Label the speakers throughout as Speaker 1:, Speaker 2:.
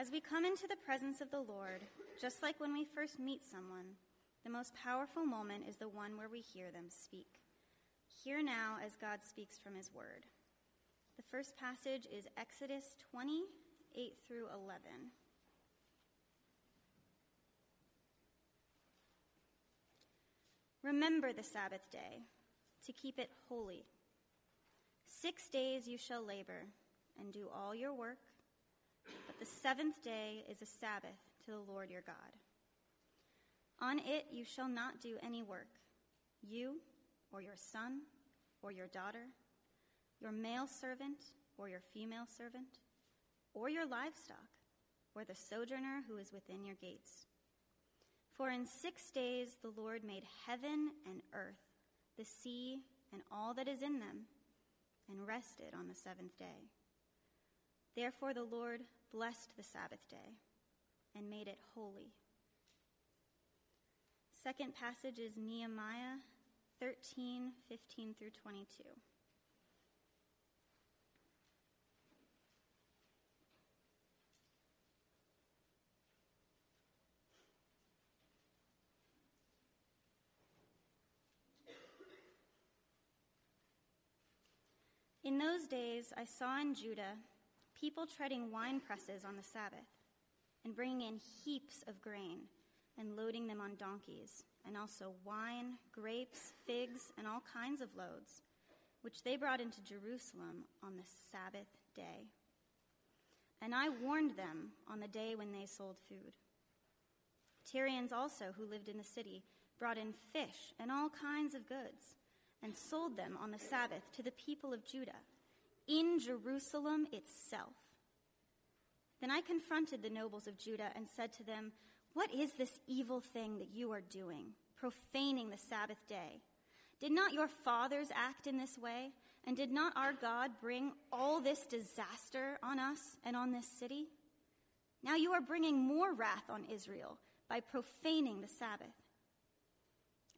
Speaker 1: As we come into the presence of the Lord, just like when we first meet someone, the most powerful moment is the one where we hear them speak. Hear now as God speaks from his word. The first passage is Exodus 20, 8 through 11. Remember the Sabbath day to keep it holy. Six days you shall labor and do all your work, but the seventh day is a Sabbath to the Lord your God. On it you shall not do any work, you or your son or your daughter, your male servant or your female servant, or your livestock, or the sojourner who is within your gates. For in six days the Lord made heaven and earth, the sea, and all that is in them, and rested on the seventh day. Therefore the Lord blessed the Sabbath day and made it holy. Second passage is Nehemiah 13, 15 through 22. In those days, I saw in Judah people treading wine presses on the Sabbath and bringing in heaps of grain and loading them on donkeys, and also wine, grapes, figs, and all kinds of loads, which they brought into Jerusalem on the Sabbath day. And I warned them on the day when they sold food. Tyrians also, who lived in the city, brought in fish and all kinds of goods and sold them on the Sabbath to the people of Judah in Jerusalem itself. Then I confronted the nobles of Judah and said to them, What is this evil thing that you are doing, profaning the Sabbath day? Did not your fathers act in this way? And did not our God bring all this disaster on us and on this city? Now you are bringing more wrath on Israel by profaning the Sabbath.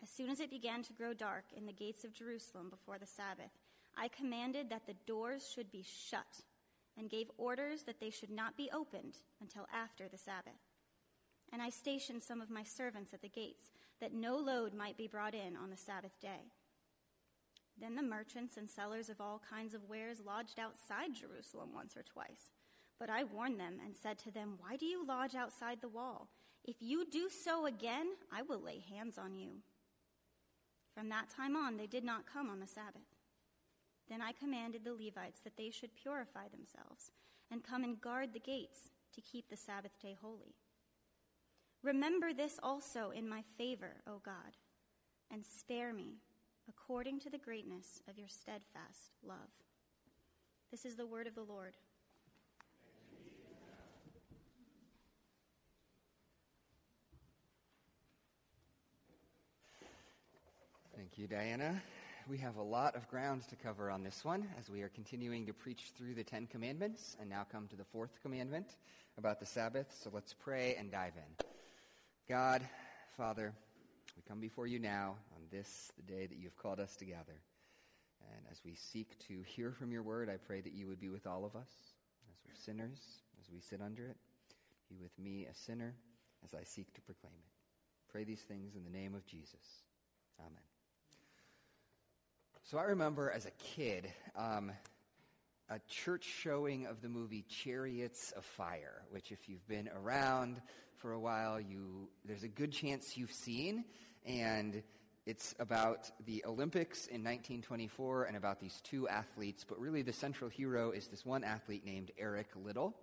Speaker 1: As soon as it began to grow dark in the gates of Jerusalem before the Sabbath, I commanded that the doors should be shut and gave orders that they should not be opened until after the Sabbath. And I stationed some of my servants at the gates, that no load might be brought in on the Sabbath day. Then the merchants and sellers of all kinds of wares lodged outside Jerusalem once or twice. But I warned them and said to them, Why do you lodge outside the wall? If you do so again, I will lay hands on you. From that time on, they did not come on the Sabbath. Then I commanded the Levites that they should purify themselves and come and guard the gates to keep the Sabbath day holy. Remember this also in my favor, O God, and spare me according to the greatness of your steadfast love. This is the word of the Lord.
Speaker 2: Thank you, Diana. We have a lot of ground to cover on this one as we are continuing to preach through the Ten Commandments and now come to the fourth commandment about the Sabbath. So let's pray and dive in. God, Father, we come before you now on this, the day that you've called us together. And as we seek to hear from your word, I pray that you would be with all of us as we're sinners, as we sit under it. Be with me, a sinner, as I seek to proclaim it. Pray these things in the name of Jesus. Amen. So I remember as a kid um, a church showing of the movie Chariots of Fire, which, if you've been around for a while, you there's a good chance you've seen, and it's about the Olympics in 1924 and about these two athletes. But really, the central hero is this one athlete named Eric Liddell,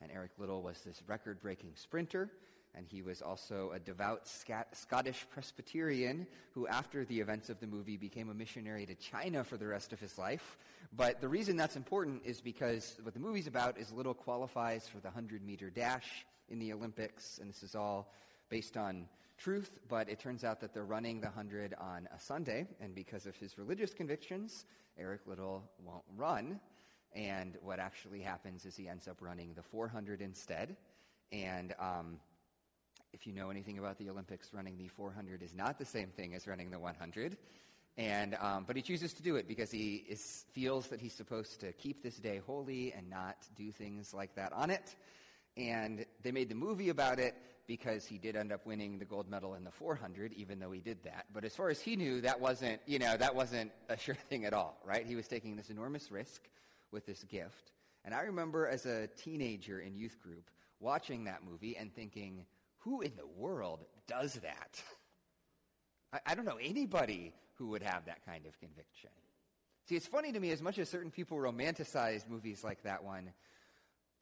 Speaker 2: and Eric Liddell was this record-breaking sprinter and he was also a devout Scottish Presbyterian who, after the events of the movie, became a missionary to China for the rest of his life. But the reason that's important is because what the movie's about is Liddell qualifies for the 100 meter dash in the Olympics, and this is all based on truth, but it turns out that they're running the 100 on a Sunday, and because of his religious convictions, Eric Liddell won't run. And what actually happens is he ends up running the 400 instead. And um, if you know anything about the Olympics, running the 400 is not the same thing as running the 100. And, um, but he chooses to do it because he is, feels that he's supposed to keep this day holy and not do things like that on it. And they made the movie about it because he did end up winning the gold medal in the 400, even though he did that. But as far as he knew, that wasn't, you know, that wasn't a sure thing at all, right? He was taking this enormous risk with this gift. And I remember as a teenager in youth group watching that movie and thinking, who in the world does that? I, I don't know anybody who would have that kind of conviction. See, it's funny to me, as much as certain people romanticize movies like that one,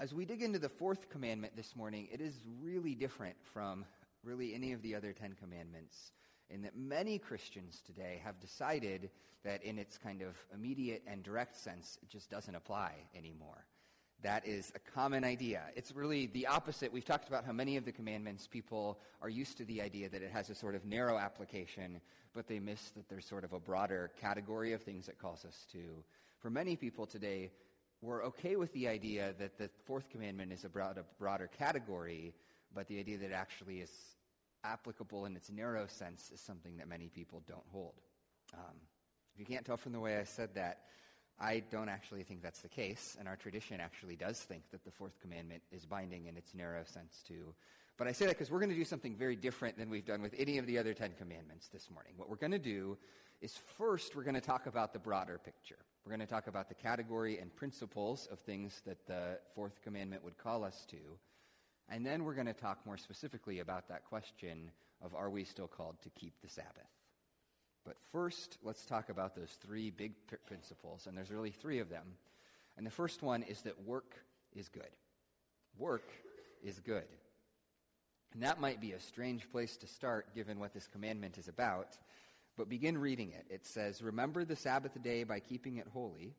Speaker 2: as we dig into the fourth commandment this morning, it is really different from really any of the other Ten Commandments in that many Christians today have decided that in its kind of immediate and direct sense, it just doesn't apply anymore. That is a common idea. It's really the opposite. We've talked about how many of the commandments people are used to the idea that it has a sort of narrow application, but they miss that there's sort of a broader category of things it calls us to. For many people today, we're okay with the idea that the fourth commandment is a, broad, a broader category, but the idea that it actually is applicable in its narrow sense is something that many people don't hold. Um, if you can't tell from the way I said that, I don't actually think that's the case, and our tradition actually does think that the fourth commandment is binding in its narrow sense too. But I say that because we're going to do something very different than we've done with any of the other Ten Commandments this morning. What we're going to do is first, we're going to talk about the broader picture. We're going to talk about the category and principles of things that the fourth commandment would call us to. And then we're going to talk more specifically about that question of are we still called to keep the Sabbath? But first, let's talk about those three big principles. And there's really three of them. And the first one is that work is good. Work is good. And that might be a strange place to start given what this commandment is about. But begin reading it. It says, Remember the Sabbath day by keeping it holy.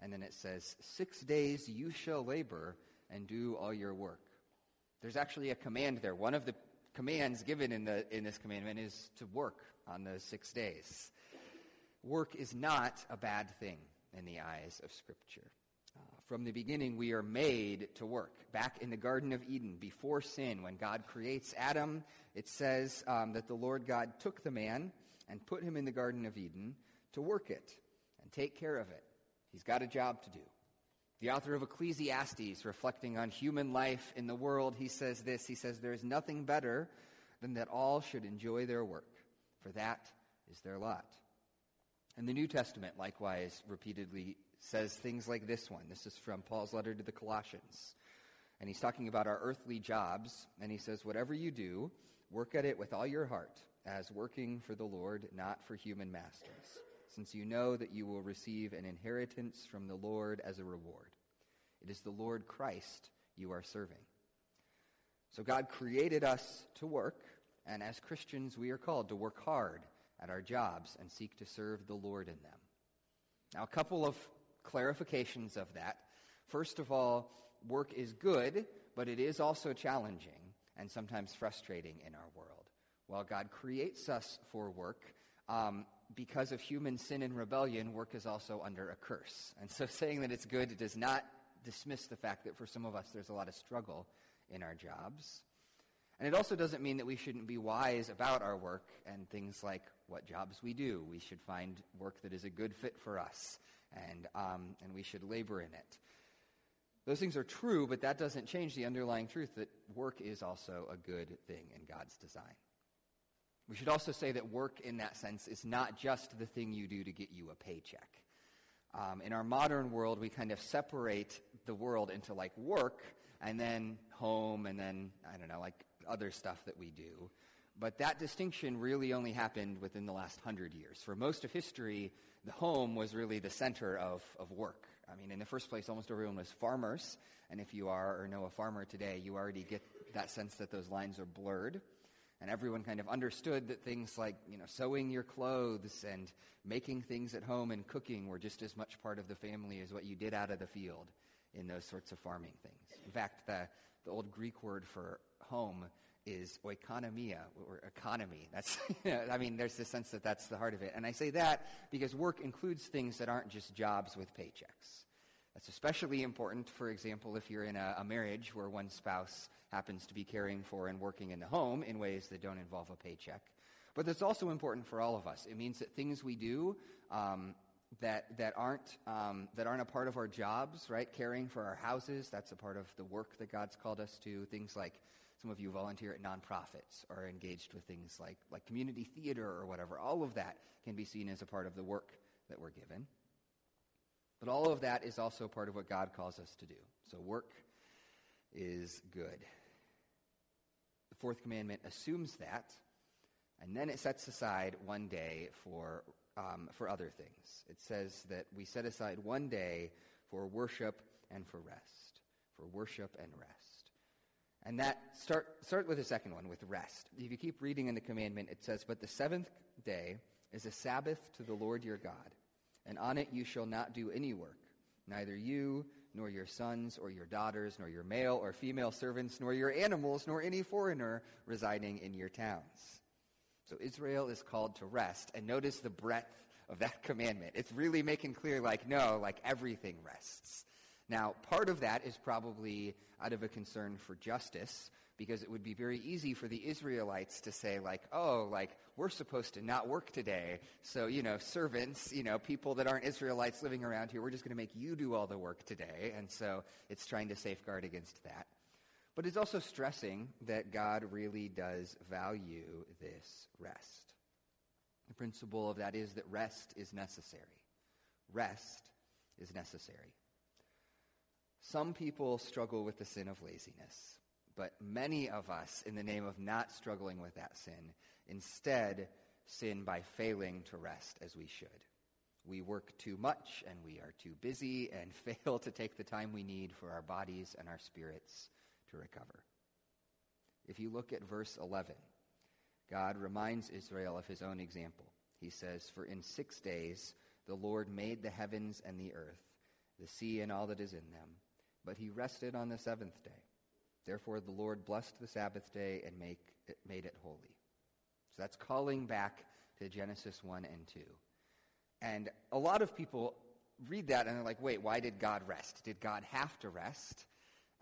Speaker 2: And then it says, Six days you shall labor and do all your work. There's actually a command there. One of the commands given in, the, in this commandment is to work on those six days. Work is not a bad thing in the eyes of Scripture. Uh, from the beginning, we are made to work. Back in the Garden of Eden, before sin, when God creates Adam, it says um, that the Lord God took the man and put him in the Garden of Eden to work it and take care of it. He's got a job to do. The author of Ecclesiastes, reflecting on human life in the world, he says this He says, There is nothing better than that all should enjoy their work, for that is their lot. And the New Testament likewise repeatedly says things like this one. This is from Paul's letter to the Colossians. And he's talking about our earthly jobs. And he says, Whatever you do, work at it with all your heart, as working for the Lord, not for human masters since you know that you will receive an inheritance from the Lord as a reward. It is the Lord Christ you are serving. So God created us to work, and as Christians, we are called to work hard at our jobs and seek to serve the Lord in them. Now, a couple of clarifications of that. First of all, work is good, but it is also challenging and sometimes frustrating in our world. While God creates us for work, um, because of human sin and rebellion, work is also under a curse. And so saying that it's good does not dismiss the fact that for some of us there's a lot of struggle in our jobs. And it also doesn't mean that we shouldn't be wise about our work and things like what jobs we do. We should find work that is a good fit for us, and, um, and we should labor in it. Those things are true, but that doesn't change the underlying truth that work is also a good thing in God's design. We should also say that work in that sense is not just the thing you do to get you a paycheck. Um, in our modern world, we kind of separate the world into like work and then home and then, I don't know, like other stuff that we do. But that distinction really only happened within the last hundred years. For most of history, the home was really the center of, of work. I mean, in the first place, almost everyone was farmers. And if you are or know a farmer today, you already get that sense that those lines are blurred and everyone kind of understood that things like you know sewing your clothes and making things at home and cooking were just as much part of the family as what you did out of the field in those sorts of farming things. In fact, the, the old Greek word for home is oikonomia or economy. That's I mean, there's the sense that that's the heart of it. And I say that because work includes things that aren't just jobs with paychecks. That's especially important, for example, if you're in a, a, marriage where one spouse happens to be caring for and working in the home in ways that don't involve a paycheck. But that's also important for all of us. It means that things we do um, that, that, aren't, um, that aren't a part of our jobs, right? Caring for our houses, that's a part of the work that God's called us to. Things like some of you volunteer at nonprofits or engaged with things like, like community theater or whatever. All of that can be seen as a part of the work that we're given. But all of that is also part of what God calls us to do. So work is good. The fourth commandment assumes that, and then it sets aside one day for, um, for other things. It says that we set aside one day for worship and for rest. For worship and rest. And that, start, start with the second one, with rest. If you keep reading in the commandment, it says, But the seventh day is a Sabbath to the Lord your God, and on it you shall not do any work, neither you, nor your sons, or your daughters, nor your male or female servants, nor your animals, nor any foreigner residing in your towns. So Israel is called to rest, and notice the breadth of that commandment. It's really making clear, like, no, like everything rests. Now, part of that is probably out of a concern for justice, because it would be very easy for the Israelites to say, like, oh, like, we're supposed to not work today. So, you know, servants, you know, people that aren't Israelites living around here, we're just going to make you do all the work today. And so it's trying to safeguard against that. But it's also stressing that God really does value this rest. The principle of that is that rest is necessary. Rest is necessary. Some people struggle with the sin of laziness, but many of us, in the name of not struggling with that sin, instead sin by failing to rest as we should. We work too much and we are too busy and fail to take the time we need for our bodies and our spirits to recover. If you look at verse 11, God reminds Israel of his own example. He says, For in six days the Lord made the heavens and the earth, the sea and all that is in them but he rested on the seventh day. Therefore, the Lord blessed the Sabbath day and make it, made it holy. So that's calling back to Genesis 1 and 2. And a lot of people read that and they're like, wait, why did God rest? Did God have to rest?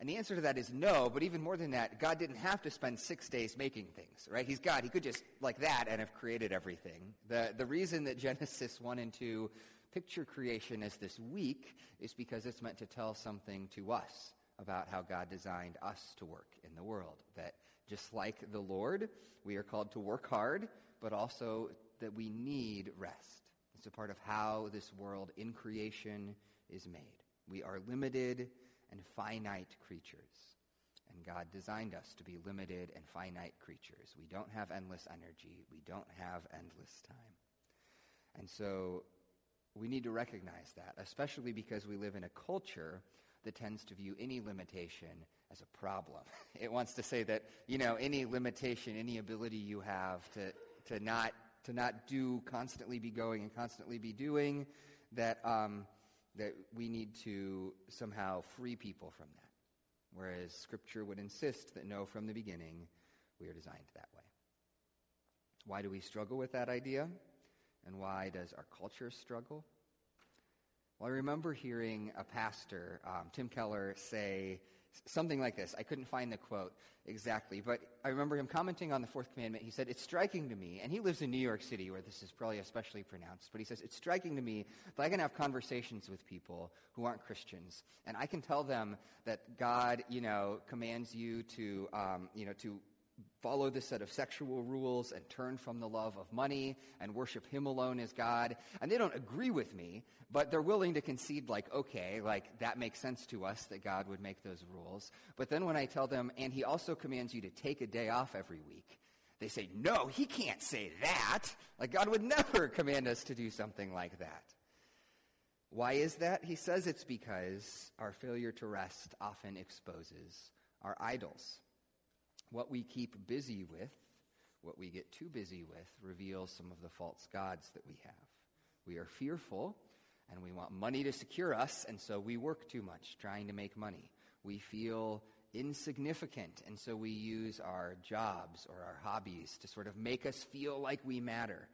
Speaker 2: And the answer to that is no, but even more than that, God didn't have to spend six days making things, right? He's God. He could just, like that, and have created everything. The, the reason that Genesis 1 and 2 picture creation as this week is because it's meant to tell something to us about how God designed us to work in the world. That just like the Lord, we are called to work hard, but also that we need rest. It's a part of how this world in creation is made. We are limited and finite creatures. And God designed us to be limited and finite creatures. We don't have endless energy. We don't have endless time. And so we need to recognize that, especially because we live in a culture that tends to view any limitation as a problem. It wants to say that, you know, any limitation, any ability you have to, to, not, to not do, constantly be going and constantly be doing, that, um, that we need to somehow free people from that. Whereas Scripture would insist that no, from the beginning, we are designed that way. Why do we struggle with that idea? And why does our culture struggle? Well, I remember hearing a pastor, um, Tim Keller, say something like this. I couldn't find the quote exactly, but I remember him commenting on the fourth commandment. He said, It's striking to me, and he lives in New York City where this is probably especially pronounced, but he says, It's striking to me that I can have conversations with people who aren't Christians, and I can tell them that God, you know, commands you to, um, you know, to follow this set of sexual rules and turn from the love of money and worship him alone as God. And they don't agree with me, but they're willing to concede, like, okay, like that makes sense to us that God would make those rules. But then when I tell them, and he also commands you to take a day off every week, they say, no, he can't say that. Like, God would never command us to do something like that. Why is that? He says it's because our failure to rest often exposes our idols. What we keep busy with, what we get too busy with, reveals some of the false gods that we have. We are fearful and we want money to secure us, and so we work too much trying to make money. We feel insignificant, and so we use our jobs or our hobbies to sort of make us feel like we matter.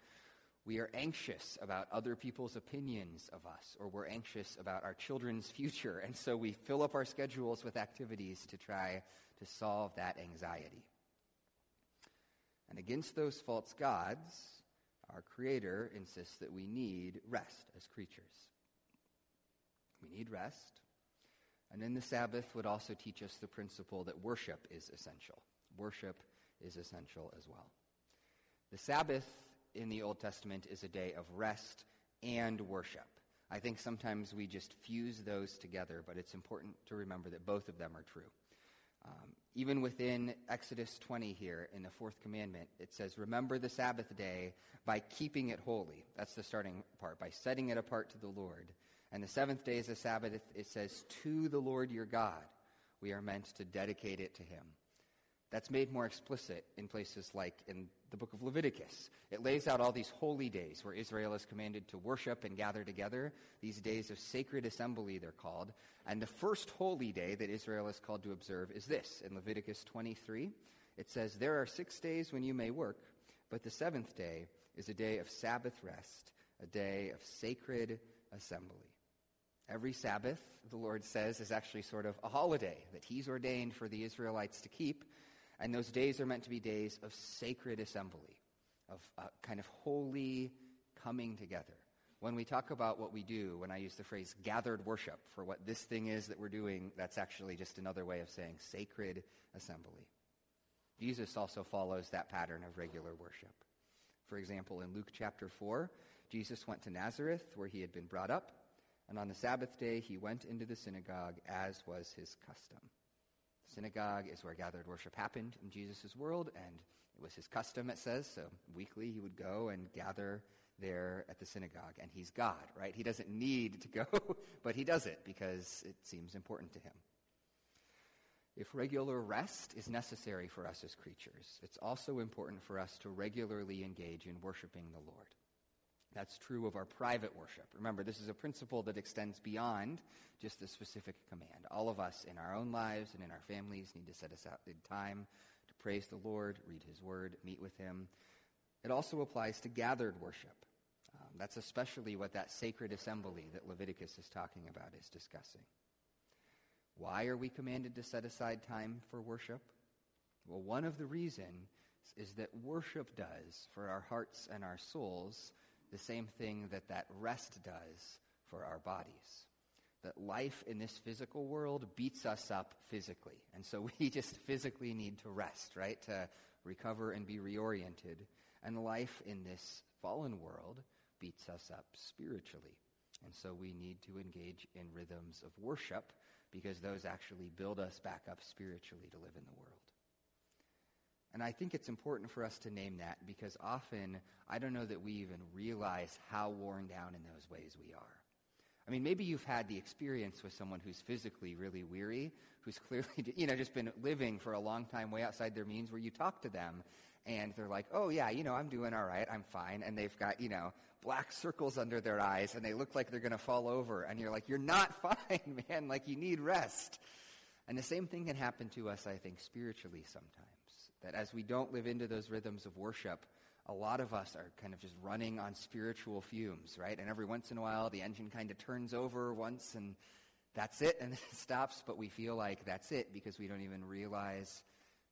Speaker 2: We are anxious about other people's opinions of us, or we're anxious about our children's future, and so we fill up our schedules with activities to try to solve that anxiety. And against those false gods, Our Creator insists that we need rest as creatures. We need rest. And then the Sabbath would also teach us the principle that worship is essential. Worship is essential as well. The Sabbath in the Old Testament is a day of rest and worship. I think sometimes we just fuse those together, but it's important to remember that both of them are true. Um, even within Exodus 20 here in the fourth commandment, it says, Remember the Sabbath day by keeping it holy. That's the starting part, by setting it apart to the Lord. And the seventh day is a Sabbath, it says, To the Lord your God. We are meant to dedicate it to him. That's made more explicit in places like in the book of Leviticus. It lays out all these holy days where Israel is commanded to worship and gather together. These days of sacred assembly, they're called. And the first holy day that Israel is called to observe is this in Leviticus 23. It says, There are six days when you may work, but the seventh day is a day of Sabbath rest, a day of sacred assembly. Every Sabbath, the Lord says, is actually sort of a holiday that He's ordained for the Israelites to keep. And those days are meant to be days of sacred assembly, of uh, kind of holy coming together. When we talk about what we do, when I use the phrase gathered worship for what this thing is that we're doing, that's actually just another way of saying sacred assembly. Jesus also follows that pattern of regular worship. For example, in Luke chapter 4, Jesus went to Nazareth, where he had been brought up, and on the Sabbath day he went into the synagogue, as was his custom. Synagogue is where gathered worship happened in Jesus' world, and it was his custom, it says. So weekly he would go and gather there at the synagogue. And he's God, right? He doesn't need to go, but he does it because it seems important to him. If regular rest is necessary for us as creatures, it's also important for us to regularly engage in worshiping the Lord. That's true of our private worship. Remember, this is a principle that extends beyond just the specific command. All of us in our own lives and in our families need to set aside time to praise the Lord, read His Word, meet with Him. It also applies to gathered worship. Um, that's especially what that sacred assembly that Leviticus is talking about is discussing. Why are we commanded to set aside time for worship? Well, one of the reasons is that worship does for our hearts and our souls the same thing that that rest does for our bodies. That life in this physical world beats us up physically. And so we just physically need to rest, right? To recover and be reoriented. And life in this fallen world beats us up spiritually. And so we need to engage in rhythms of worship because those actually build us back up spiritually to live in the world. And I think it's important for us to name that because often I don't know that we even realize how worn down in those ways we are. I mean, maybe you've had the experience with someone who's physically really weary, who's clearly, you know, just been living for a long time way outside their means, where you talk to them and they're like, oh, yeah, you know, I'm doing all right, I'm fine. And they've got, you know, black circles under their eyes and they look like they're going to fall over. And you're like, you're not fine, man. Like, you need rest. And the same thing can happen to us, I think, spiritually sometimes. That as we don't live into those rhythms of worship, a lot of us are kind of just running on spiritual fumes, right? And every once in a while, the engine kind of turns over once and that's it, and it stops, but we feel like that's it because we don't even realize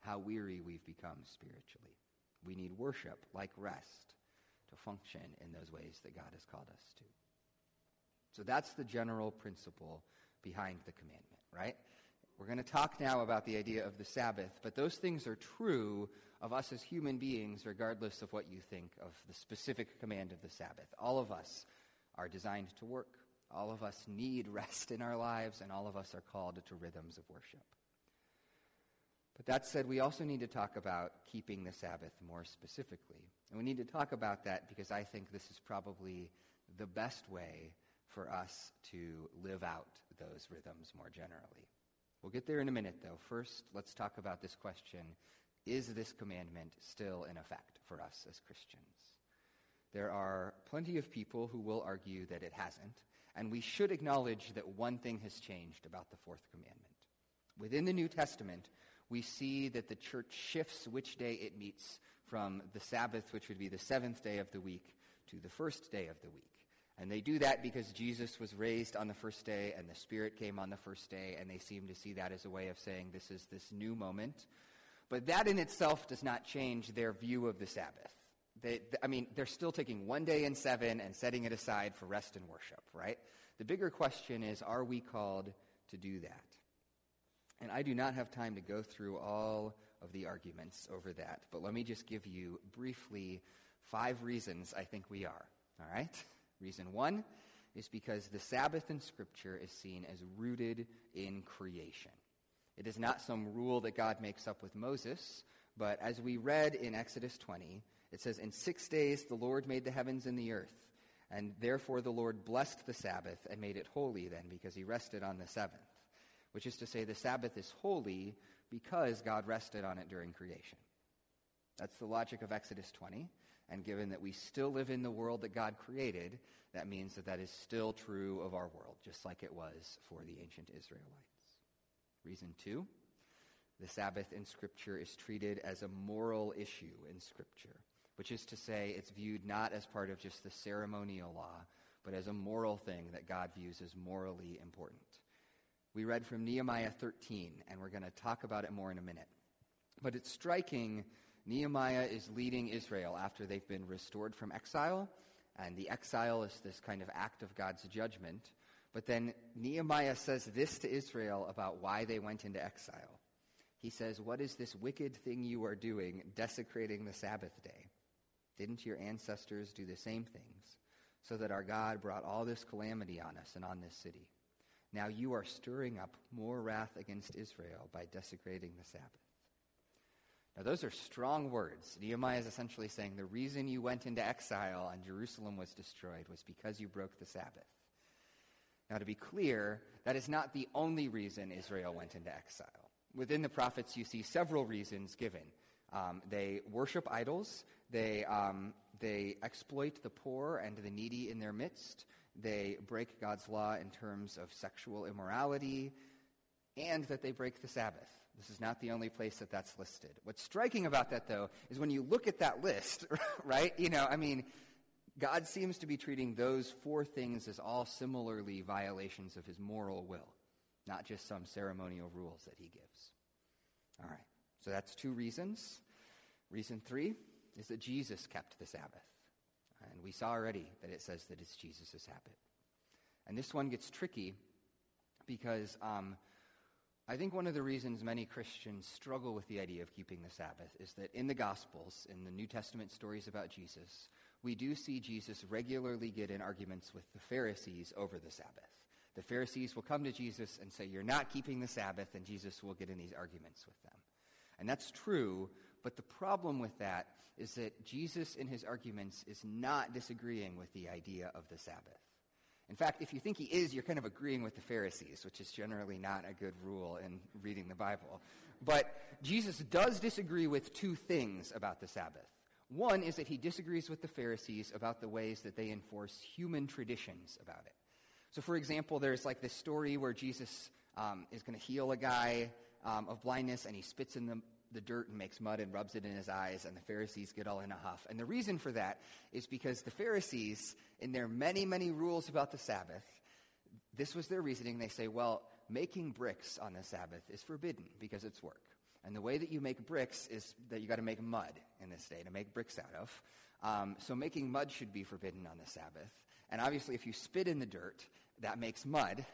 Speaker 2: how weary we've become spiritually. We need worship, like rest, to function in those ways that God has called us to. So that's the general principle behind the commandment, right? We're going to talk now about the idea of the Sabbath, but those things are true of us as human beings, regardless of what you think of the specific command of the Sabbath. All of us are designed to work. All of us need rest in our lives, and all of us are called to rhythms of worship. But that said, we also need to talk about keeping the Sabbath more specifically. And we need to talk about that because I think this is probably the best way for us to live out those rhythms more generally. We'll get there in a minute, though. First, let's talk about this question Is this commandment still in effect for us as Christians? There are plenty of people who will argue that it hasn't, and we should acknowledge that one thing has changed about the fourth commandment. Within the New Testament, we see that the church shifts which day it meets from the Sabbath, which would be the seventh day of the week, to the first day of the week. And they do that because Jesus was raised on the first day and the Spirit came on the first day, and they seem to see that as a way of saying this is this new moment. But that in itself does not change their view of the Sabbath. They, I mean, they're still taking one day in seven and setting it aside for rest and worship, right? The bigger question is, are we called to do that? And I do not have time to go through all of the arguments over that, but let me just give you briefly five reasons I think we are, all right? Reason one is because the Sabbath in Scripture is seen as rooted in creation. It is not some rule that God makes up with Moses, but as we read in Exodus 20, it says, In six days the Lord made the heavens and the earth, and therefore the Lord blessed the Sabbath and made it holy then, because he rested on the seventh. Which is to say, the Sabbath is holy because God rested on it during creation. That's the logic of Exodus 20. And given that we still live in the world that God created, that means that that is still true of our world, just like it was for the ancient Israelites. Reason two, the Sabbath in Scripture is treated as a moral issue in Scripture, which is to say, it's viewed not as part of just the ceremonial law, but as a moral thing that God views as morally important. We read from Nehemiah 13, and we're going to talk about it more in a minute. But it's striking. Nehemiah is leading Israel after they've been restored from exile, and the exile is this kind of act of God's judgment. But then Nehemiah says this to Israel about why they went into exile. He says, What is this wicked thing you are doing, desecrating the Sabbath day? Didn't your ancestors do the same things, so that our God brought all this calamity on us and on this city? Now you are stirring up more wrath against Israel by desecrating the Sabbath. Now, those are strong words. Nehemiah is essentially saying the reason you went into exile and Jerusalem was destroyed was because you broke the Sabbath. Now, to be clear, that is not the only reason Israel went into exile. Within the prophets, you see several reasons given. Um, they worship idols, they, um, they exploit the poor and the needy in their midst, they break God's law in terms of sexual immorality, and that they break the Sabbath. This is not the only place that that's listed. What's striking about that, though, is when you look at that list, right? You know, I mean, God seems to be treating those four things as all similarly violations of his moral will, not just some ceremonial rules that he gives. All right, so that's two reasons. Reason three is that Jesus kept the Sabbath. And we saw already that it says that it's Jesus' habit. And this one gets tricky because um, I think one of the reasons many Christians struggle with the idea of keeping the Sabbath is that in the Gospels, in the New Testament stories about Jesus, we do see Jesus regularly get in arguments with the Pharisees over the Sabbath. The Pharisees will come to Jesus and say, You're not keeping the Sabbath, and Jesus will get in these arguments with them. And that's true, but the problem with that is that Jesus, in his arguments, is not disagreeing with the idea of the Sabbath. In fact, if you think he is, you're kind of agreeing with the Pharisees, which is generally not a good rule in reading the Bible. But Jesus does disagree with two things about the Sabbath. One is that he disagrees with the Pharisees about the ways that they enforce human traditions about it. So, for example, there's like this story where Jesus um, is going to heal a guy um, of blindness and he spits in the, the dirt and makes mud and rubs it in his eyes, and the Pharisees get all in a huff. And the reason for that is because the Pharisees, in their many, many rules about the Sabbath, this was their reasoning. They say, well, making bricks on the Sabbath is forbidden because it's work. And the way that you make bricks is that you got to make mud in this day to make bricks out of. Um, so making mud should be forbidden on the Sabbath. And obviously, if you spit in the dirt, that makes mud.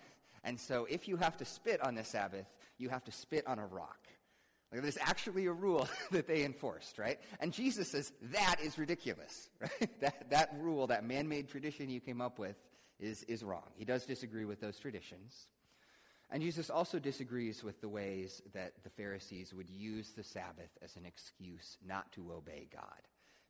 Speaker 2: And so if you have to spit on the Sabbath, you have to spit on a rock. Like, there's actually a rule that they enforced, right? And Jesus says that is ridiculous, right? That, that rule, that man made tradition you came up with, is, is wrong. He does disagree with those traditions. And Jesus also disagrees with the ways that the Pharisees would use the Sabbath as an excuse not to obey God.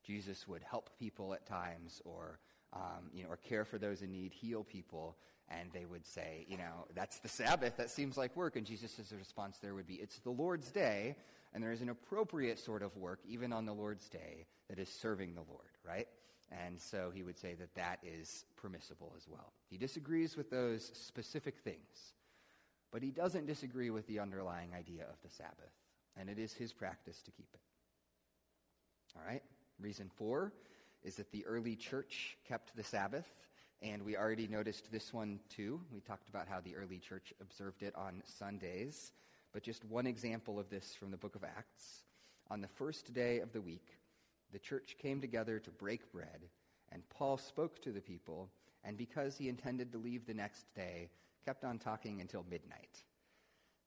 Speaker 2: Jesus would help people at times or, um, you know, or care for those in need, heal people, and they would say, you know, that's the Sabbath. That seems like work. And Jesus' response there would be, it's the Lord's day, and there is an appropriate sort of work, even on the Lord's day, that is serving the Lord, right? And so he would say that that is permissible as well. He disagrees with those specific things. But he doesn't disagree with the underlying idea of the Sabbath, and it is his practice to keep it. All right? Reason four is that the early church kept the Sabbath, and we already noticed this one too. We talked about how the early church observed it on Sundays. But just one example of this from the book of Acts. On the first day of the week, the church came together to break bread, and Paul spoke to the people, and because he intended to leave the next day, kept on talking until midnight.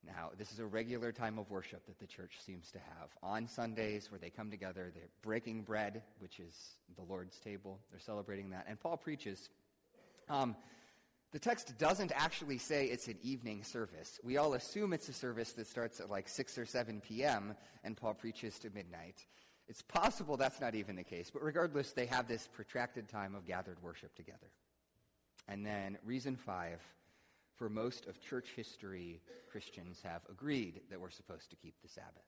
Speaker 2: Now, this is a regular time of worship that the church seems to have. On Sundays, where they come together, they're breaking bread, which is the Lord's table. They're celebrating that. And Paul preaches. Um, the text doesn't actually say it's an evening service. We all assume it's a service that starts at like 6 or 7 p.m., and Paul preaches to midnight. It's possible that's not even the case, but regardless, they have this protracted time of gathered worship together. And then, reason five for most of church history, Christians have agreed that we're supposed to keep the Sabbath.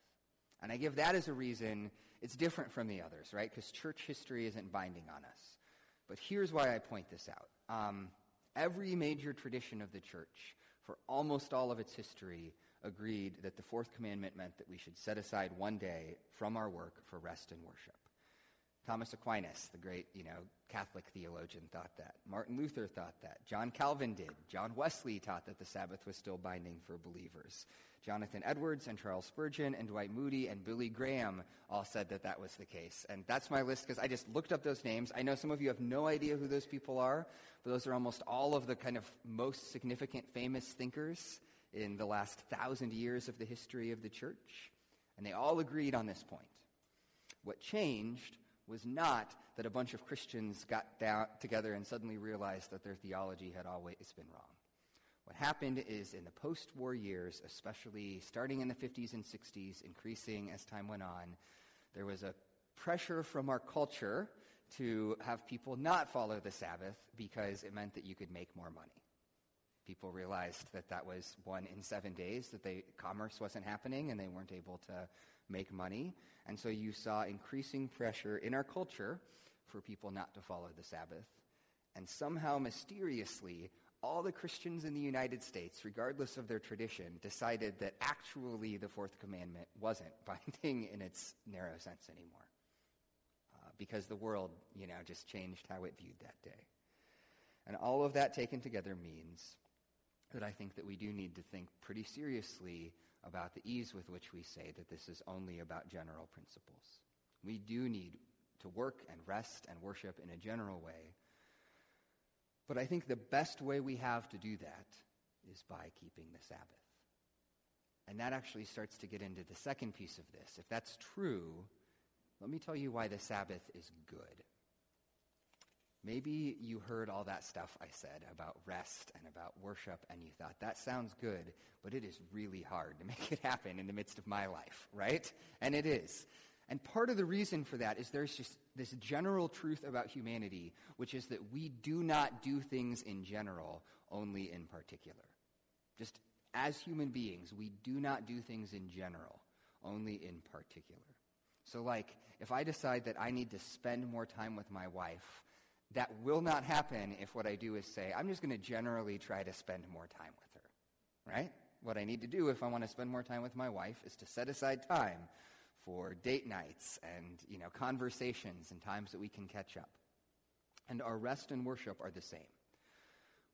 Speaker 2: And I give that as a reason it's different from the others, right? Because church history isn't binding on us. But here's why I point this out. Um, every major tradition of the church, for almost all of its history, agreed that the fourth commandment meant that we should set aside one day from our work for rest and worship. Thomas Aquinas, the great, you know, Catholic theologian, thought that. Martin Luther thought that. John Calvin did. John Wesley taught that the Sabbath was still binding for believers. Jonathan Edwards and Charles Spurgeon and Dwight Moody and Billy Graham all said that that was the case. And that's my list because I just looked up those names. I know some of you have no idea who those people are, but those are almost all of the kind of most significant famous thinkers in the last thousand years of the history of the church. And they all agreed on this point. What changed was not that a bunch of Christians got down, together and suddenly realized that their theology had always been wrong. What happened is in the post war years, especially starting in the 50s and 60s, increasing as time went on, there was a pressure from our culture to have people not follow the Sabbath because it meant that you could make more money. People realized that that was one in seven days, that they, commerce wasn't happening and they weren't able to make money. And so you saw increasing pressure in our culture for people not to follow the Sabbath. And somehow, mysteriously, all the Christians in the United States, regardless of their tradition, decided that actually the fourth commandment wasn't binding in its narrow sense anymore. Uh, because the world, you know, just changed how it viewed that day. And all of that taken together means that I think that we do need to think pretty seriously about the ease with which we say that this is only about general principles. We do need to work and rest and worship in a general way. But I think the best way we have to do that is by keeping the Sabbath. And that actually starts to get into the second piece of this. If that's true, let me tell you why the Sabbath is good. Maybe you heard all that stuff I said about rest and about worship, and you thought, that sounds good, but it is really hard to make it happen in the midst of my life, right? And it is. And part of the reason for that is there's just this general truth about humanity, which is that we do not do things in general, only in particular. Just as human beings, we do not do things in general, only in particular. So, like, if I decide that I need to spend more time with my wife, that will not happen if what I do is say, I'm just going to generally try to spend more time with her, right? What I need to do if I want to spend more time with my wife is to set aside time for date nights and, you know, conversations and times that we can catch up. And our rest and worship are the same.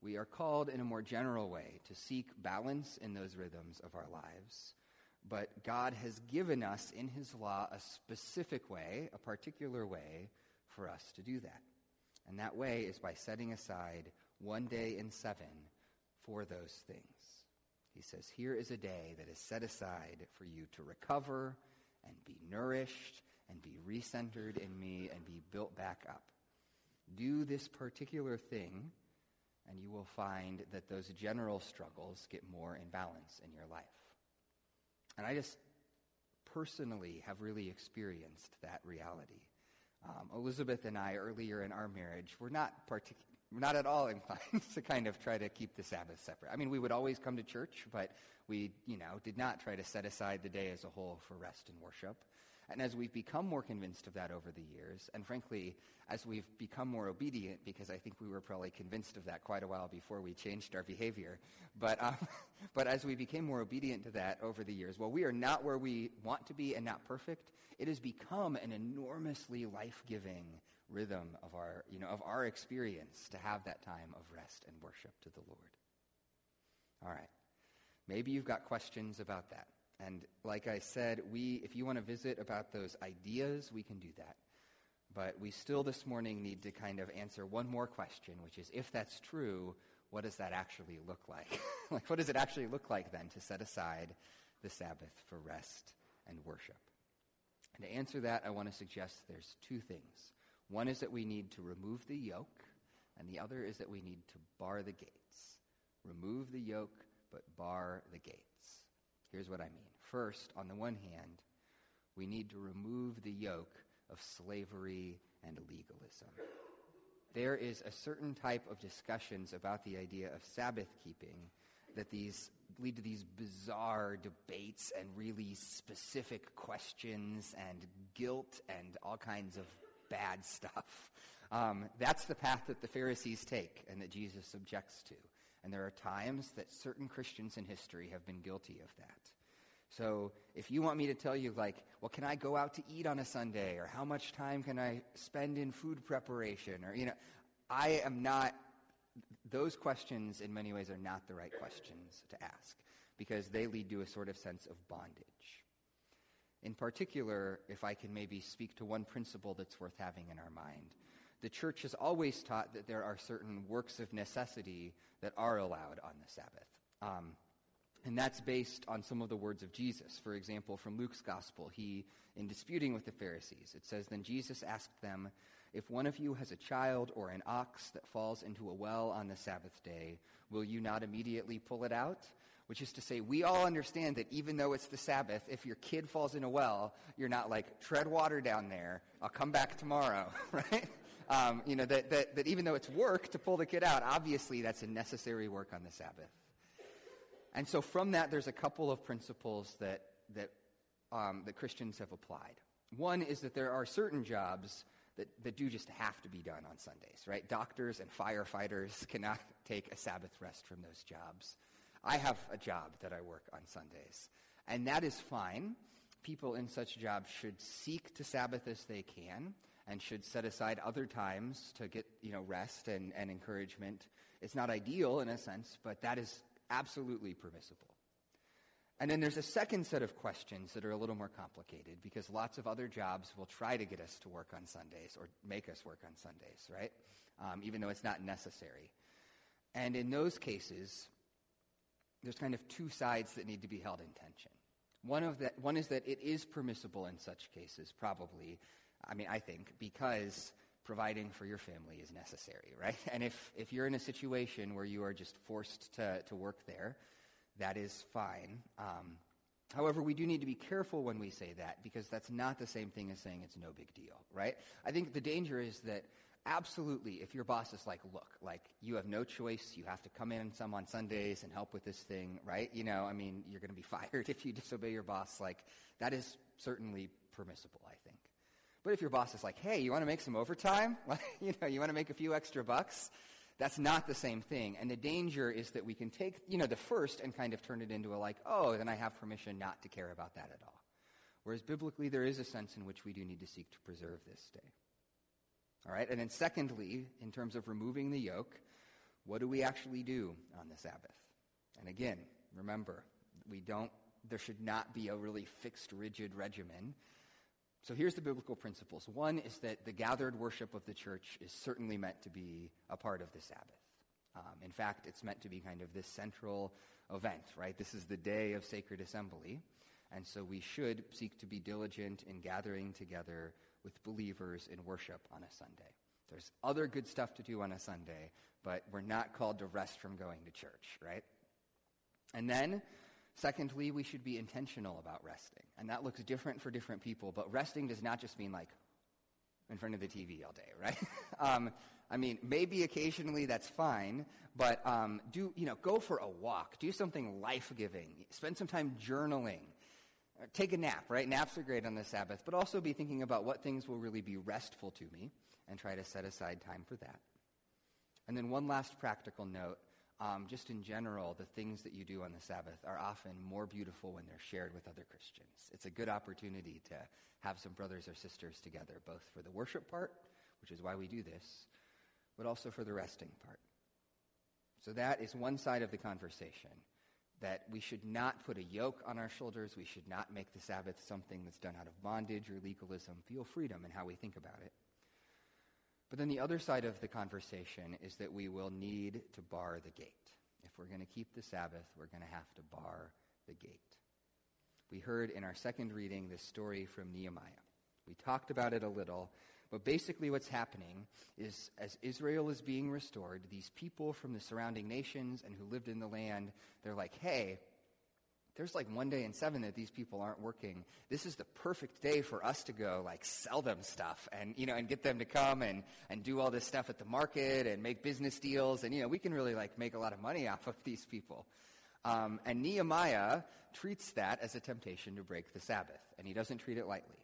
Speaker 2: We are called in a more general way to seek balance in those rhythms of our lives. But God has given us in His law a specific way, a particular way, for us to do that. And that way is by setting aside one day in seven for those things. He says, Here is a day that is set aside for you to recover and be nourished and be recentered in me and be built back up. Do this particular thing, and you will find that those general struggles get more in balance in your life. And I just personally have really experienced that reality. Um, Elizabeth and I, earlier in our marriage, were not partic- not at all inclined to kind of try to keep the Sabbath separate. I mean, we would always come to church, but we, you know, did not try to set aside the day as a whole for rest and worship. And as we've become more convinced of that over the years, and frankly, as we've become more obedient, because I think we were probably convinced of that quite a while before we changed our behavior, but, um, but as we became more obedient to that over the years, while we are not where we want to be and not perfect, it has become an enormously life-giving rhythm of our, you know, of our experience to have that time of rest and worship to the Lord. All right. Maybe you've got questions about that. And like I said, we, if you want to visit about those ideas, we can do that. But we still this morning need to kind of answer one more question, which is if that's true, what does that actually look like? like, what does it actually look like then to set aside the Sabbath for rest and worship? And to answer that, I want to suggest there's two things. One is that we need to remove the yoke, and the other is that we need to bar the gates. Remove the yoke, but bar the gates. Here's what I mean. First, on the one hand, we need to remove the yoke of slavery and legalism. There is a certain type of discussions about the idea of Sabbath keeping that these lead to these bizarre debates and really specific questions and guilt and all kinds of bad stuff. Um, that's the path that the Pharisees take and that Jesus objects to. And there are times that certain Christians in history have been guilty of that. So if you want me to tell you, like, well, can I go out to eat on a Sunday? Or how much time can I spend in food preparation? Or, you know, I am not, those questions in many ways are not the right questions to ask because they lead to a sort of sense of bondage. In particular, if I can maybe speak to one principle that's worth having in our mind, the church has always taught that there are certain works of necessity that are allowed on the Sabbath. Um, and that's based on some of the words of Jesus. For example, from Luke's gospel, he, in disputing with the Pharisees, it says, Then Jesus asked them, If one of you has a child or an ox that falls into a well on the Sabbath day, will you not immediately pull it out? Which is to say, we all understand that even though it's the Sabbath, if your kid falls in a well, you're not like, tread water down there, I'll come back tomorrow, right? Um, you know, that, that, that even though it's work to pull the kid out, obviously that's a necessary work on the Sabbath. And so from that, there's a couple of principles that, that, um, that Christians have applied. One is that there are certain jobs that, that do just have to be done on Sundays, right? Doctors and firefighters cannot take a Sabbath rest from those jobs. I have a job that I work on Sundays, and that is fine. People in such jobs should seek to Sabbath as they can and should set aside other times to get you know, rest and, and encouragement. It's not ideal in a sense, but that is absolutely permissible. And then there's a second set of questions that are a little more complicated because lots of other jobs will try to get us to work on Sundays or make us work on Sundays, right? Um, even though it's not necessary. And in those cases, there's kind of two sides that need to be held in tension. One, of that, one is that it is permissible in such cases, probably, I mean, I think, because providing for your family is necessary, right? And if, if you're in a situation where you are just forced to, to work there, that is fine. Um, however, we do need to be careful when we say that because that's not the same thing as saying it's no big deal, right? I think the danger is that absolutely, if your boss is like, look, like you have no choice, you have to come in some on Sundays and help with this thing, right? You know, I mean, you're going to be fired if you disobey your boss. Like, that is certainly permissible, I. But if your boss is like, hey, you want to make some overtime? you know, you want to make a few extra bucks? That's not the same thing. And the danger is that we can take, you know, the first and kind of turn it into a like, oh, then I have permission not to care about that at all. Whereas biblically, there is a sense in which we do need to seek to preserve this day. All right? And then secondly, in terms of removing the yoke, what do we actually do on the Sabbath? And again, remember, we don't, there should not be a really fixed, rigid regimen. So here's the biblical principles. One is that the gathered worship of the church is certainly meant to be a part of the Sabbath. Um, in fact, it's meant to be kind of this central event, right? This is the day of sacred assembly. And so we should seek to be diligent in gathering together with believers in worship on a Sunday. There's other good stuff to do on a Sunday, but we're not called to rest from going to church, right? And then Secondly, we should be intentional about resting. And that looks different for different people, but resting does not just mean like in front of the TV all day, right? um, I mean, maybe occasionally that's fine, but um, do, you know, go for a walk. Do something life-giving. Spend some time journaling. Take a nap, right? Naps are great on the Sabbath, but also be thinking about what things will really be restful to me and try to set aside time for that. And then one last practical note um, just in general, the things that you do on the Sabbath are often more beautiful when they're shared with other Christians. It's a good opportunity to have some brothers or sisters together, both for the worship part, which is why we do this, but also for the resting part. So that is one side of the conversation that we should not put a yoke on our shoulders. We should not make the Sabbath something that's done out of bondage or legalism. Feel freedom in how we think about it. But then the other side of the conversation is that we will need to bar the gate. If we're going to keep the Sabbath, we're going to have to bar the gate. We heard in our second reading this story from Nehemiah. We talked about it a little, but basically what's happening is as Israel is being restored, these people from the surrounding nations and who lived in the land, they're like, hey, there's like one day in seven that these people aren't working. This is the perfect day for us to go like sell them stuff and, you know, and get them to come and, and do all this stuff at the market and make business deals. And, you know, we can really like make a lot of money off of these people. Um, and Nehemiah treats that as a temptation to break the Sabbath. And he doesn't treat it lightly.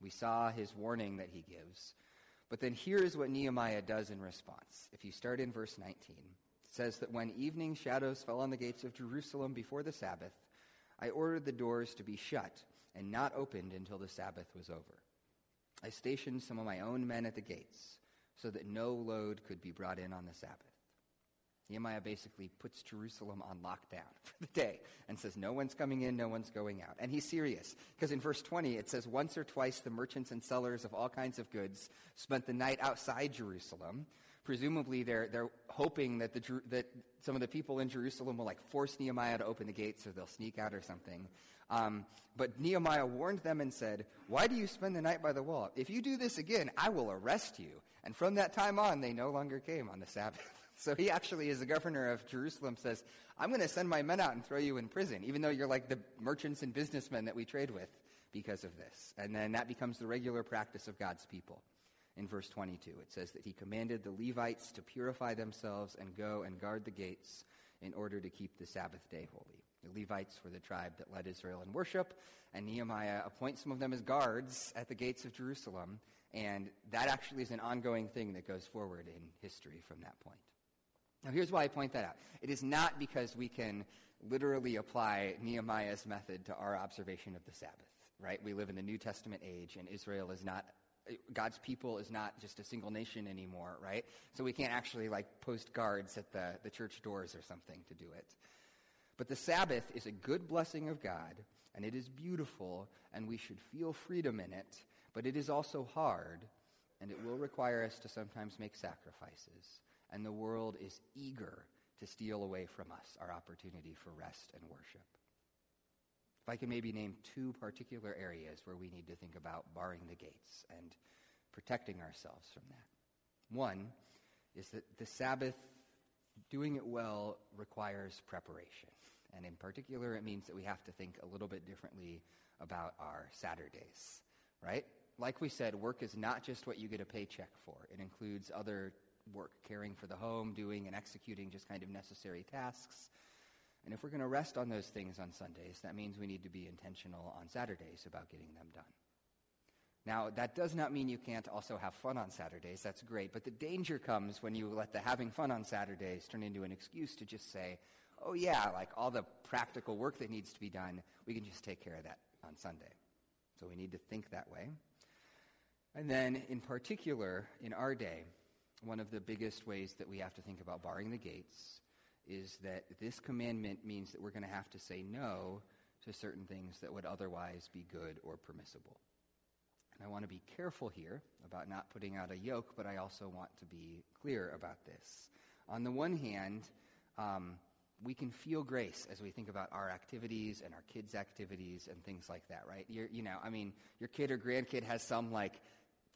Speaker 2: We saw his warning that he gives. But then here's what Nehemiah does in response. If you start in verse 19, it says that when evening shadows fell on the gates of Jerusalem before the Sabbath, I ordered the doors to be shut and not opened until the Sabbath was over. I stationed some of my own men at the gates so that no load could be brought in on the Sabbath. Nehemiah basically puts Jerusalem on lockdown for the day and says, No one's coming in, no one's going out. And he's serious because in verse 20 it says, Once or twice the merchants and sellers of all kinds of goods spent the night outside Jerusalem presumably they're, they're hoping that, the, that some of the people in Jerusalem will like force Nehemiah to open the gates or they'll sneak out or something. Um, but Nehemiah warned them and said, Why do you spend the night by the wall? If you do this again, I will arrest you. And from that time on, they no longer came on the Sabbath. so he actually, as the governor of Jerusalem, says, I'm going to send my men out and throw you in prison, even though you're like the merchants and businessmen that we trade with because of this. And then that becomes the regular practice of God's people in verse 22. It says that he commanded the Levites to purify themselves and go and guard the gates in order to keep the Sabbath day holy. The Levites were the tribe that led Israel in worship, and Nehemiah appoints some of them as guards at the gates of Jerusalem, and that actually is an ongoing thing that goes forward in history from that point. Now, here's why I point that out. It is not because we can literally apply Nehemiah's method to our observation of the Sabbath, right? We live in the New Testament age, and Israel is not God's people is not just a single nation anymore, right? So we can't actually like post guards at the, the church doors or something to do it. But the Sabbath is a good blessing of God, and it is beautiful, and we should feel freedom in it, but it is also hard, and it will require us to sometimes make sacrifices. And the world is eager to steal away from us our opportunity for rest and worship. I can maybe name two particular areas where we need to think about barring the gates and protecting ourselves from that. One is that the Sabbath, doing it well, requires preparation. And in particular, it means that we have to think a little bit differently about our Saturdays, right? Like we said, work is not just what you get a paycheck for. It includes other work, caring for the home, doing and executing just kind of necessary tasks. And if we're going to rest on those things on Sundays, that means we need to be intentional on Saturdays about getting them done. Now, that does not mean you can't also have fun on Saturdays. That's great. But the danger comes when you let the having fun on Saturdays turn into an excuse to just say, oh, yeah, like all the practical work that needs to be done, we can just take care of that on Sunday. So we need to think that way. And then, in particular, in our day, one of the biggest ways that we have to think about barring the gates is that this commandment means that we're going to have to say no to certain things that would otherwise be good or permissible. And I want to be careful here about not putting out a yoke, but I also want to be clear about this. On the one hand, um, we can feel grace as we think about our activities and our kids' activities and things like that, right? You're, you know, I mean, your kid or grandkid has some like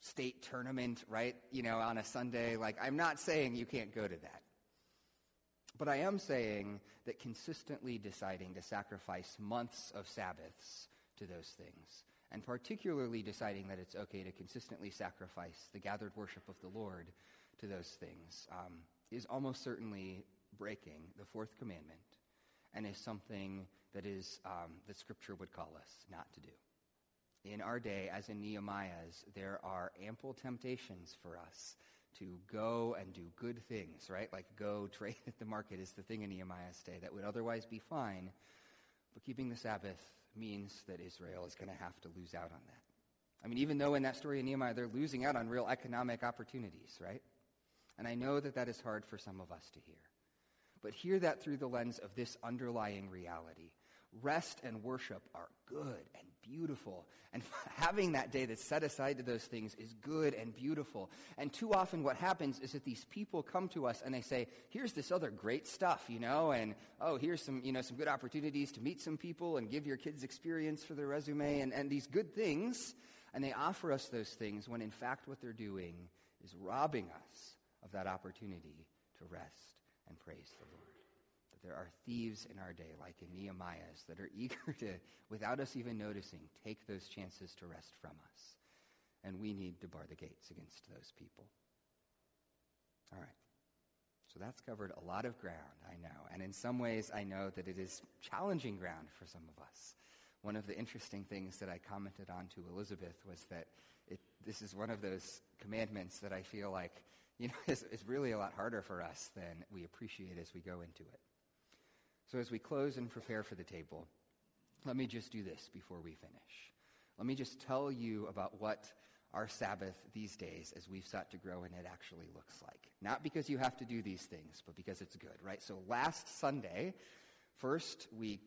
Speaker 2: state tournament, right? You know, on a Sunday. Like, I'm not saying you can't go to that. But I am saying that consistently deciding to sacrifice months of Sabbaths to those things, and particularly deciding that it's okay to consistently sacrifice the gathered worship of the Lord to those things, um, is almost certainly breaking the fourth commandment and is something that is um, that Scripture would call us not to do. In our day, as in Nehemiah's, there are ample temptations for us to go and do good things, right? Like go trade at the market is the thing in Nehemiah's day that would otherwise be fine. But keeping the Sabbath means that Israel is going to have to lose out on that. I mean, even though in that story in Nehemiah, they're losing out on real economic opportunities, right? And I know that that is hard for some of us to hear. But hear that through the lens of this underlying reality. Rest and worship are good and beautiful. And having that day that's set aside to those things is good and beautiful. And too often what happens is that these people come to us and they say, here's this other great stuff, you know, and oh, here's some, you know, some good opportunities to meet some people and give your kids experience for their resume and, and these good things. And they offer us those things when in fact what they're doing is robbing us of that opportunity to rest and praise the Lord. There are thieves in our day, like in Nehemiah's, that are eager to, without us even noticing, take those chances to rest from us. And we need to bar the gates against those people. All right. So that's covered a lot of ground, I know. And in some ways, I know that it is challenging ground for some of us. One of the interesting things that I commented on to Elizabeth was that it, this is one of those commandments that I feel like you know, is, is really a lot harder for us than we appreciate as we go into it. So as we close and prepare for the table, let me just do this before we finish. Let me just tell you about what our Sabbath these days, as we've sought to grow in it, actually looks like. Not because you have to do these things, but because it's good, right? So last Sunday, first we,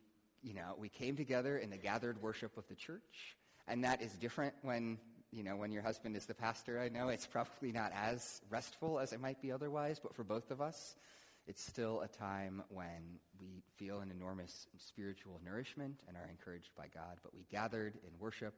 Speaker 2: you know, we came together in the gathered worship of the church, and that is different when you know, when your husband is the pastor, I know it's probably not as restful as it might be otherwise, but for both of us, it's still a time when we feel an enormous spiritual nourishment and are encouraged by God. But we gathered in worship,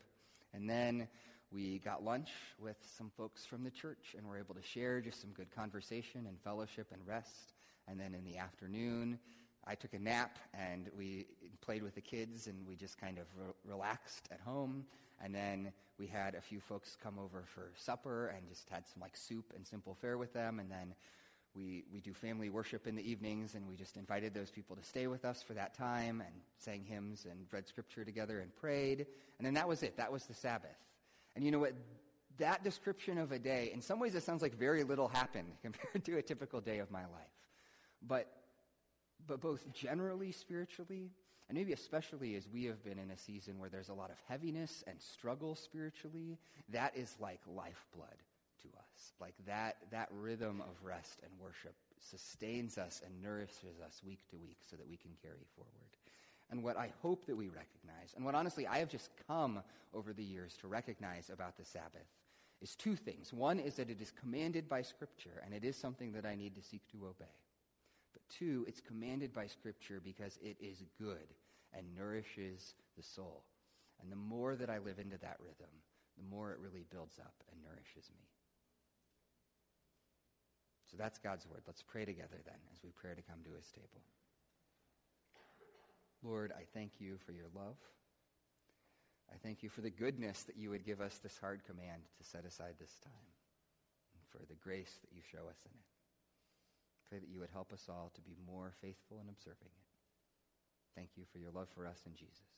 Speaker 2: and then we got lunch with some folks from the church, and were able to share just some good conversation and fellowship and rest. And then in the afternoon, I took a nap, and we played with the kids, and we just kind of re- relaxed at home. And then we had a few folks come over for supper and just had some like soup and simple fare with them. And then we, we do family worship in the evenings, and we just invited those people to stay with us for that time and sang hymns and read scripture together and prayed. And then that was it. That was the Sabbath. And you know what? That description of a day, in some ways, it sounds like very little happened compared to a typical day of my life. But, but both generally, spiritually, and maybe especially as we have been in a season where there's a lot of heaviness and struggle spiritually, that is like lifeblood to us. Like that, that rhythm of rest and worship sustains us and nourishes us week to week so that we can carry forward. And what I hope that we recognize, and what honestly I have just come over the years to recognize about the Sabbath, is two things. One is that it is commanded by Scripture, and it is something that I need to seek to obey. But two, it's commanded by Scripture because it is good and nourishes the soul. And the more that I live into that rhythm, the more it really builds up and nourishes me. So that's God's word. Let's pray together then as we pray to come to his table. Lord, I thank you for your love. I thank you for the goodness that you would give us this hard command to set aside this time and for the grace that you show us in it. Pray that you would help us all to be more faithful in observing it. Thank you for your love for us in Jesus.